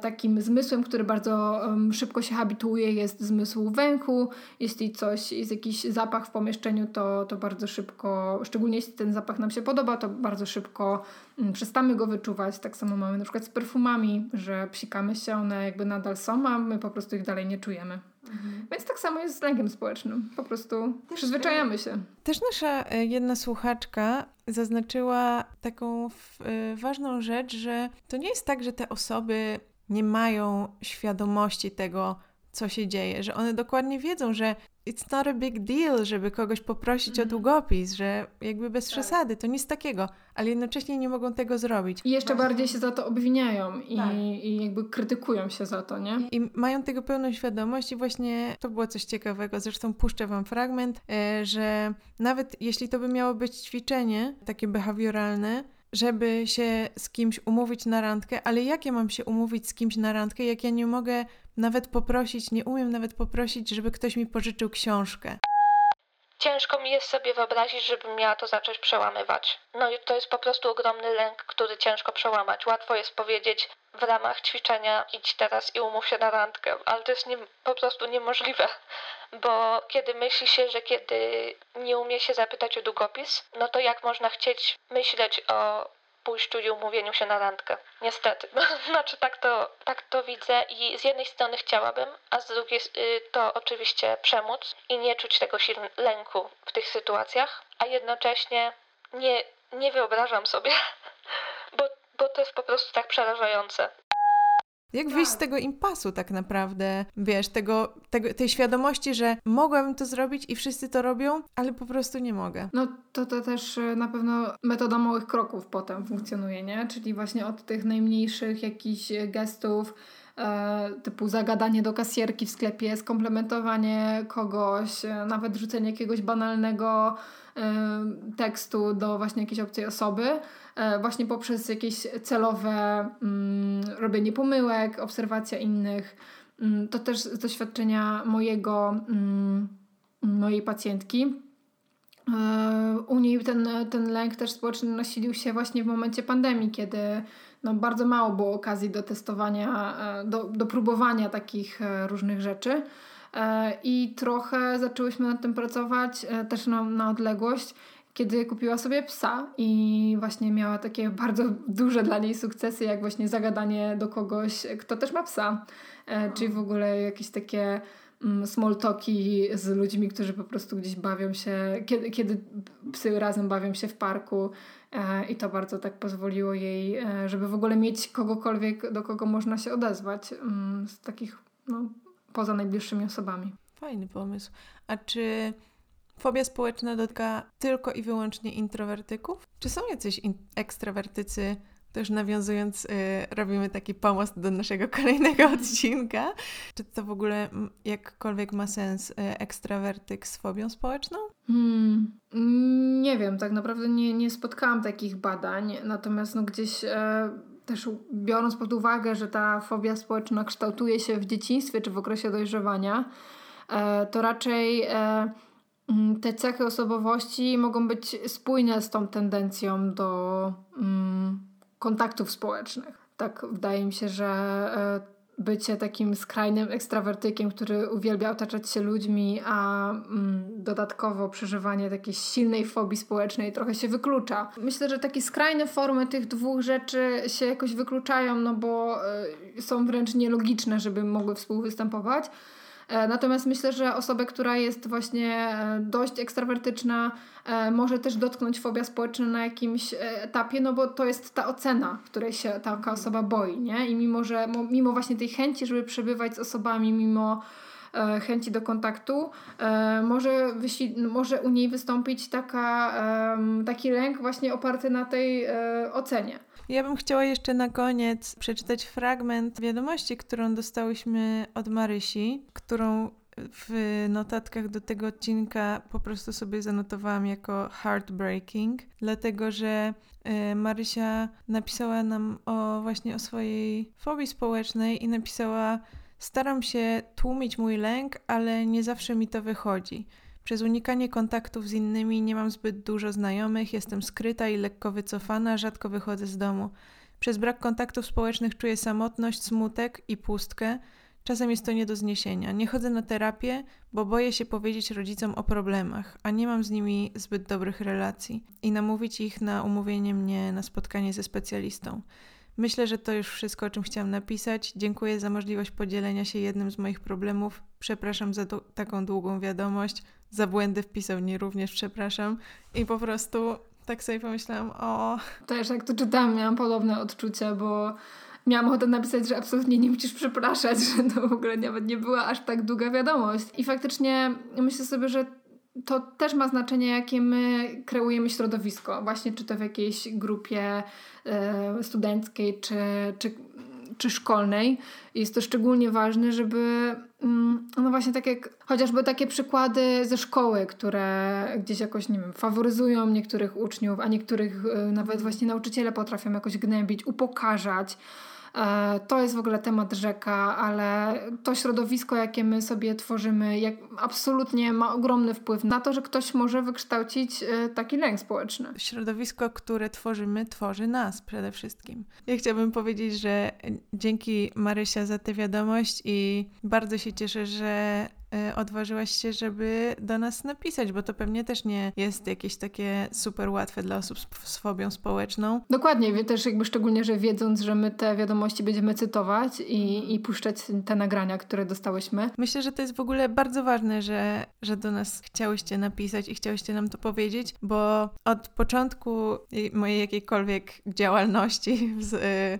Takim zmysłem, który bardzo szybko się habituuje jest zmysł węchu. Jeśli coś, jest jakiś zapach w pomieszczeniu, to, to bardzo szybko, szczególnie jeśli ten zapach nam się podoba, to bardzo szybko mm, przestamy go wyczuwać. Tak samo mamy na przykład z perfumami, że psikamy się, one jakby nadal są, a my po prostu ich dalej nie czujemy. Mhm. Więc tak samo jest z lękiem społecznym. Po prostu też, przyzwyczajamy się. Też nasza e, jedna słuchaczka zaznaczyła taką e, ważną rzecz, że to nie jest tak, że te osoby nie mają świadomości tego, co się dzieje, że one dokładnie wiedzą, że it's not a big deal, żeby kogoś poprosić mm. o mhm. długopis, że jakby bez tak. przesady, to nic takiego, ale jednocześnie nie mogą tego zrobić. I jeszcze Właśnie. bardziej się za to obwiniają i, tak. i jakby krytykują się za to, nie? I mają tego pełną świadomość i właśnie to było coś ciekawego, zresztą puszczę Wam fragment, e, że nawet jeśli to by miało być ćwiczenie takie behawioralne, żeby się z kimś umówić na randkę, ale jak ja mam się umówić z kimś na randkę, jak ja nie mogę nawet poprosić, nie umiem nawet poprosić, żeby ktoś mi pożyczył książkę. Ciężko mi jest sobie wyobrazić, żebym miała to zacząć przełamywać. No i to jest po prostu ogromny lęk, który ciężko przełamać. Łatwo jest powiedzieć w ramach ćwiczenia idź teraz i umów się na randkę, ale to jest nie, po prostu niemożliwe, bo kiedy myśli się, że kiedy nie umie się zapytać o długopis, no to jak można chcieć myśleć o pójściu i umówieniu się na randkę. Niestety. [laughs] znaczy tak to, tak to widzę i z jednej strony chciałabym, a z drugiej y, to oczywiście przemóc i nie czuć tego lęku w tych sytuacjach, a jednocześnie nie, nie wyobrażam sobie, [laughs] bo, bo to jest po prostu tak przerażające. Jak tak. wyjść z tego impasu tak naprawdę, wiesz, tego, tego, tej świadomości, że mogłabym to zrobić i wszyscy to robią, ale po prostu nie mogę. No to, to też e, na pewno metoda małych kroków potem funkcjonuje, nie? Czyli właśnie od tych najmniejszych jakichś gestów, e, typu zagadanie do kasierki w sklepie, skomplementowanie kogoś, e, nawet rzucenie jakiegoś banalnego tekstu do właśnie jakiejś obcej osoby, e, właśnie poprzez jakieś celowe mm, robienie pomyłek, obserwacja innych. Mm, to też z doświadczenia mojego, mm, mojej pacjentki. E, u niej ten, ten lęk też społeczny nasilił się właśnie w momencie pandemii, kiedy no, bardzo mało było okazji do testowania, e, do, do próbowania takich różnych rzeczy. E, I trochę zaczęłyśmy nad tym pracować e, też na, na odległość, kiedy kupiła sobie psa i właśnie miała takie [laughs] bardzo duże dla niej sukcesy, jak właśnie zagadanie do kogoś, kto też ma psa. E, czyli w ogóle jakieś takie mm, small talki z ludźmi, którzy po prostu gdzieś bawią się, kiedy, kiedy psy razem bawią się w parku i to bardzo tak pozwoliło jej, żeby w ogóle mieć kogokolwiek, do kogo można się odezwać mm, z takich no, poza najbliższymi osobami. Fajny pomysł. A czy fobia społeczna dotyka tylko i wyłącznie introwertyków? Czy są jacyś in- ekstrawertycy? Też nawiązując, yy, robimy taki pomost do naszego [laughs] kolejnego odcinka. Czy to w ogóle jakkolwiek ma sens yy, ekstrawertyk z fobią społeczną? Hmm, nie wiem, tak naprawdę nie, nie spotkałam takich badań, natomiast no gdzieś yy też biorąc pod uwagę, że ta fobia społeczna kształtuje się w dzieciństwie czy w okresie dojrzewania, e, to raczej e, te cechy osobowości mogą być spójne z tą tendencją do mm, kontaktów społecznych. Tak wydaje mi się, że e, bycie takim skrajnym ekstrawertykiem, który uwielbia otaczać się ludźmi, a mm, dodatkowo przeżywanie takiej silnej fobii społecznej trochę się wyklucza. Myślę, że takie skrajne formy tych dwóch rzeczy się jakoś wykluczają, no bo y, są wręcz nielogiczne, żeby mogły współwystępować. E, natomiast myślę, że osobę, która jest właśnie e, dość ekstrawertyczna, e, może też dotknąć fobia społeczna na jakimś etapie, no bo to jest ta ocena, której się taka osoba boi, nie? I mimo, że mimo właśnie tej chęci, żeby przebywać z osobami, mimo chęci do kontaktu, może, może u niej wystąpić taka, taki lęk właśnie oparty na tej ocenie. Ja bym chciała jeszcze na koniec przeczytać fragment wiadomości, którą dostałyśmy od Marysi, którą w notatkach do tego odcinka po prostu sobie zanotowałam jako heartbreaking, dlatego że y, Marysia napisała nam o właśnie o swojej fobii społecznej i napisała Staram się tłumić mój lęk, ale nie zawsze mi to wychodzi. Przez unikanie kontaktów z innymi nie mam zbyt dużo znajomych, jestem skryta i lekko wycofana, rzadko wychodzę z domu. Przez brak kontaktów społecznych czuję samotność, smutek i pustkę. Czasem jest to nie do zniesienia. Nie chodzę na terapię, bo boję się powiedzieć rodzicom o problemach, a nie mam z nimi zbyt dobrych relacji i namówić ich na umówienie mnie na spotkanie ze specjalistą. Myślę, że to już wszystko, o czym chciałam napisać. Dziękuję za możliwość podzielenia się jednym z moich problemów. Przepraszam za taką długą wiadomość. Za błędy wpisał nie również przepraszam. I po prostu tak sobie pomyślałam, o... Też jak to czytałam, miałam podobne odczucia, bo miałam ochotę napisać, że absolutnie nie musisz przepraszać, [laughs] że to w ogóle nawet nie była aż tak długa wiadomość. I faktycznie myślę sobie, że to też ma znaczenie, jakie my kreujemy środowisko, właśnie czy to w jakiejś grupie e, studenckiej, czy, czy, czy szkolnej. Jest to szczególnie ważne, żeby, mm, no właśnie tak jak chociażby takie przykłady ze szkoły, które gdzieś jakoś, nie wiem, faworyzują niektórych uczniów, a niektórych e, nawet właśnie nauczyciele potrafią jakoś gnębić, upokarzać. E, to jest w ogóle temat rzeka, ale to środowisko, jakie my sobie tworzymy, jak absolutnie ma ogromny wpływ na to, że ktoś może wykształcić e, taki lęk społeczny. Środowisko, które tworzymy, tworzy nas przede wszystkim. Ja chciałabym powiedzieć, że dzięki Marysia za tę wiadomość i bardzo się cieszę, że odważyłaś się, żeby do nas napisać, bo to pewnie też nie jest jakieś takie super łatwe dla osób z fobią społeczną. Dokładnie, też jakby szczególnie, że wiedząc, że my te wiadomości będziemy cytować i, i puszczać te nagrania, które dostałyśmy. Myślę, że to jest w ogóle bardzo ważne, że, że do nas chciałyście napisać i chciałyście nam to powiedzieć, bo od początku mojej jakiejkolwiek działalności [laughs] w,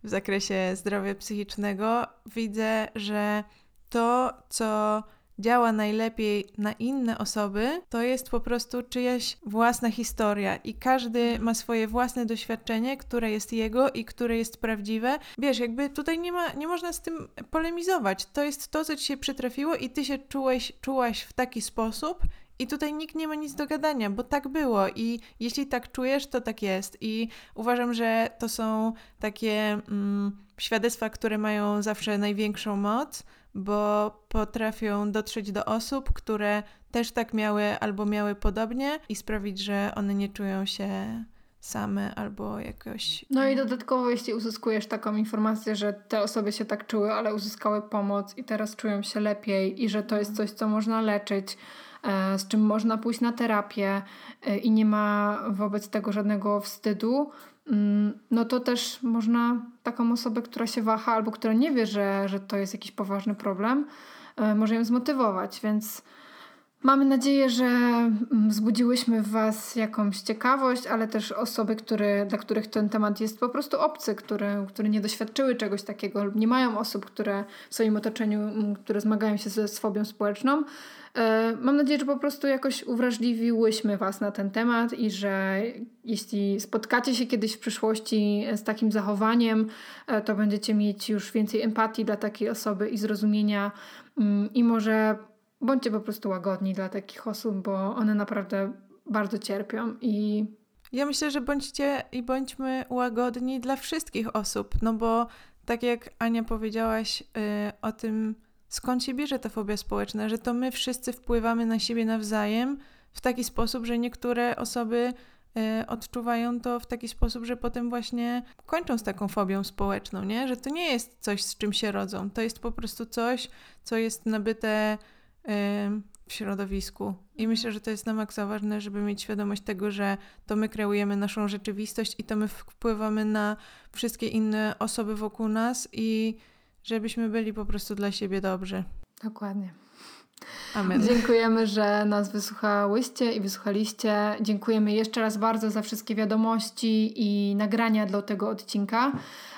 w zakresie zdrowia psychicznego widzę, że to, co działa najlepiej na inne osoby, to jest po prostu czyjaś własna historia i każdy ma swoje własne doświadczenie, które jest jego i które jest prawdziwe. Wiesz, jakby tutaj nie, ma, nie można z tym polemizować. To jest to, co ci się przytrafiło i ty się czułeś, czułaś w taki sposób i tutaj nikt nie ma nic do gadania, bo tak było i jeśli tak czujesz, to tak jest. I uważam, że to są takie mm, świadectwa, które mają zawsze największą moc, bo potrafią dotrzeć do osób, które też tak miały albo miały podobnie i sprawić, że one nie czują się same albo jakoś. No i dodatkowo, jeśli uzyskujesz taką informację, że te osoby się tak czuły, ale uzyskały pomoc i teraz czują się lepiej i że to jest coś, co można leczyć, e, z czym można pójść na terapię e, i nie ma wobec tego żadnego wstydu, no to też można taką osobę, która się waha albo która nie wie, że, że to jest jakiś poważny problem, e, może ją zmotywować, więc mamy nadzieję, że mm, wzbudziłyśmy w Was jakąś ciekawość, ale też osoby, które, dla których ten temat jest po prostu obcy, które, które nie doświadczyły czegoś takiego lub nie mają osób, które w swoim otoczeniu, mm, które zmagają się ze swobią społeczną, E, mam nadzieję, że po prostu jakoś uwrażliwiłyśmy Was na ten temat i że jeśli spotkacie się kiedyś w przyszłości z takim zachowaniem, e, to będziecie mieć już więcej empatii dla takiej osoby i zrozumienia mm, i może bądźcie po prostu łagodni dla takich osób, bo one naprawdę bardzo cierpią i ja myślę, że bądźcie i bądźmy łagodni dla wszystkich osób, no bo tak jak Ania powiedziałaś yy, o tym, skąd się bierze ta fobia społeczna, że to my wszyscy wpływamy na siebie nawzajem w taki sposób, że niektóre osoby y, odczuwają to w taki sposób, że potem właśnie kończą z taką fobią społeczną, nie? Że to nie jest coś, z czym się rodzą. To jest po prostu coś, co jest nabyte w środowisku. I myślę, że to jest na maksa ważne, żeby mieć świadomość tego, że to my kreujemy naszą rzeczywistość i to my wpływamy na wszystkie inne osoby wokół nas i żebyśmy byli po prostu dla siebie dobrzy. Dokładnie. Amen. Dziękujemy, że nas wysłuchałyście i wysłuchaliście. Dziękujemy jeszcze raz bardzo za wszystkie wiadomości i nagrania dla tego odcinka.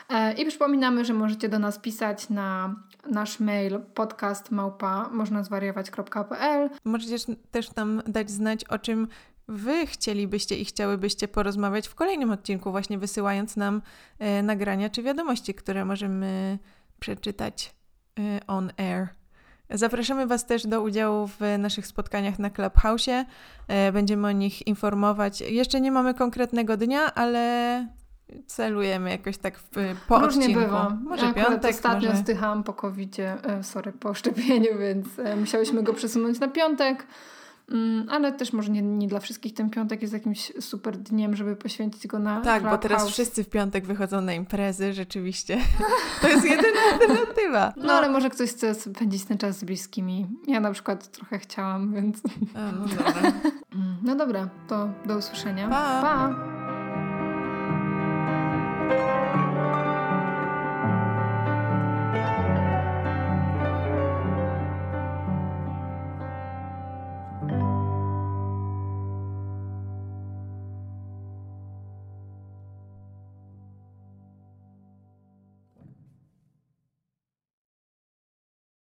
E, I przypominamy, że możecie do nas pisać na nasz mail podcast małpa można zwariować.pl. Możecie też nam dać znać, o czym Wy chcielibyście i chciałybyście porozmawiać w kolejnym odcinku, właśnie wysyłając nam e, nagrania czy wiadomości, które możemy przeczytać y, on air. Zapraszamy Was też do udziału w naszych spotkaniach na Clubhouse. Y, będziemy o nich informować. Jeszcze nie mamy konkretnego dnia, ale celujemy jakoś tak w, po Różnie odcinku. bywa. Może ja piątek, ostatnio może... zdychałam po covidzie, e, sorry, po szczepieniu, więc e, musiałyśmy go przesunąć na piątek. Mm, ale też może nie, nie dla wszystkich ten piątek jest jakimś super dniem, żeby poświęcić go na Tak, bo teraz wszyscy w piątek wychodzą na imprezy, rzeczywiście. [laughs] To jest jedyna alternatywa. No. no ale może ktoś chce spędzić ten czas z bliskimi. Ja na przykład trochę chciałam, więc... A, no dobra. [laughs] No dobra, to do usłyszenia. Pa! pa.